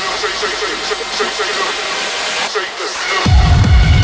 Shake, this. shake, shake, shake, shake, shake, shake, shake, shake, shake, shake,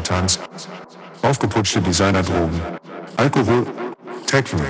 Tanz, aufgeputschte Designerdrogen, Alkohol, Techno.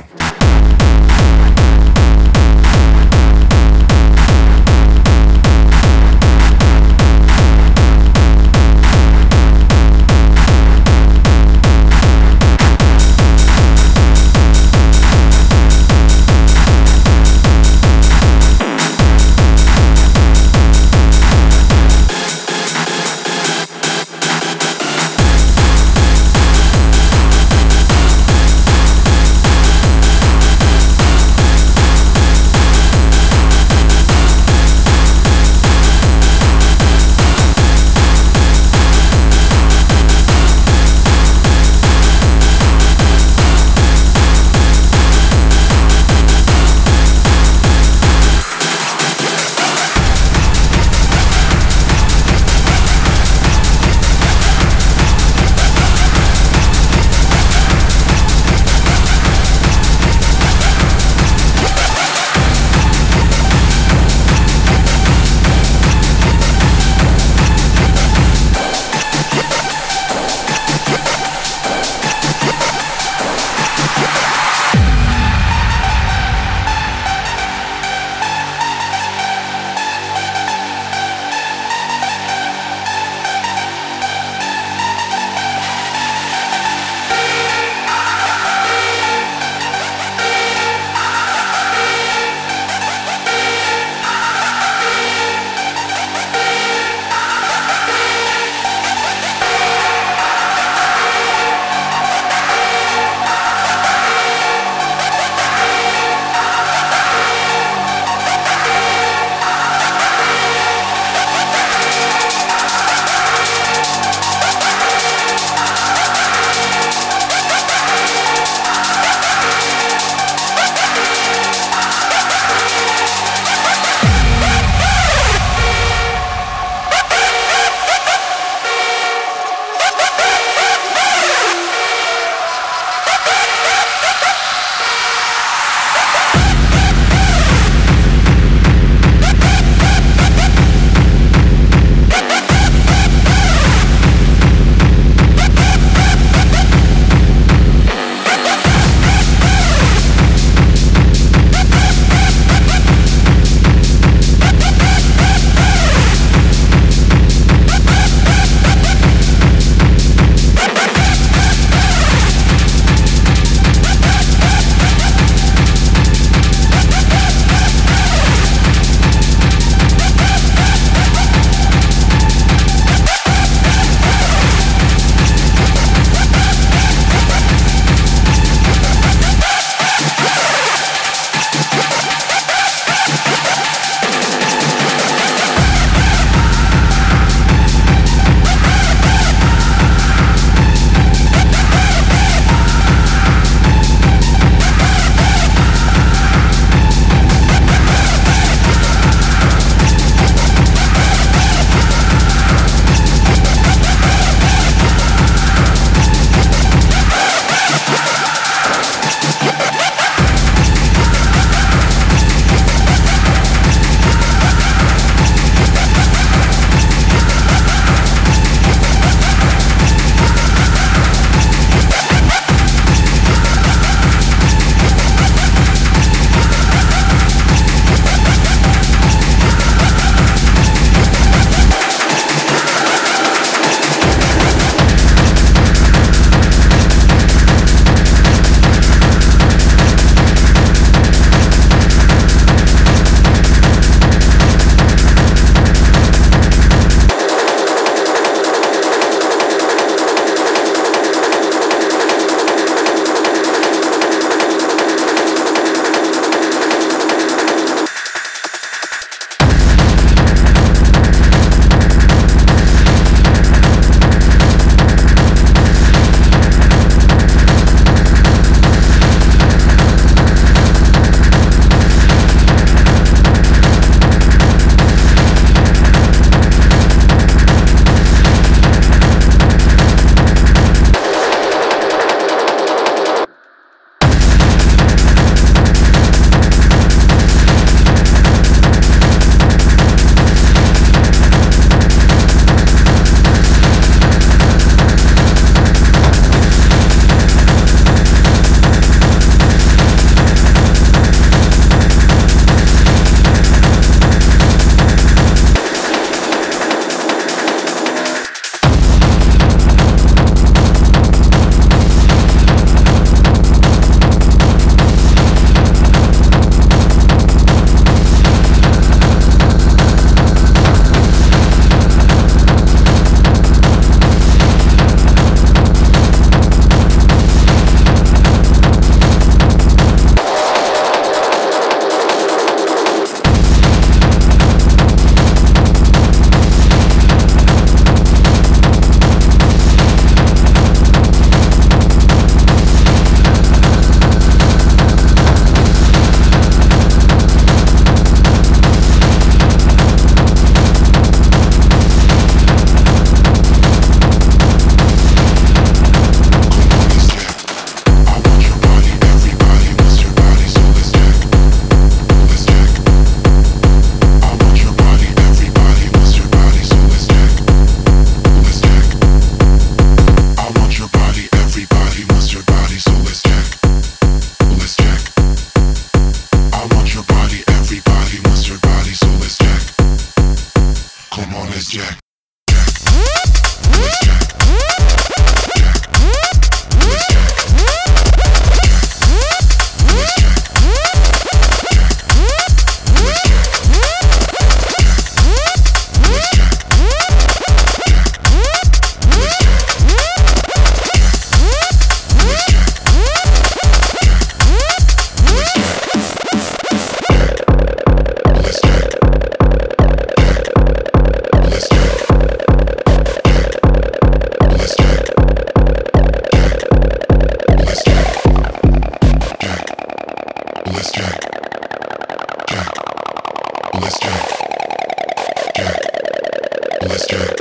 Bless Jack.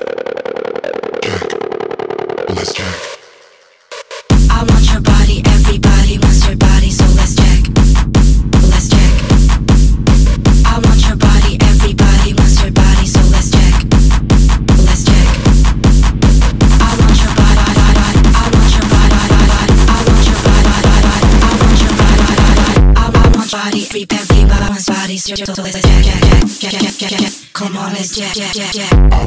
Jack. Bless I want her body, everybody wants her body, so let's check. Let's check. I want her body, everybody wants her body, so let's check. Let's check. I want your body, I want your body, I want your body, I want your body, I want your body, everybody wants bodies, so let's check. Come on, let's jack, jack, jack, jack.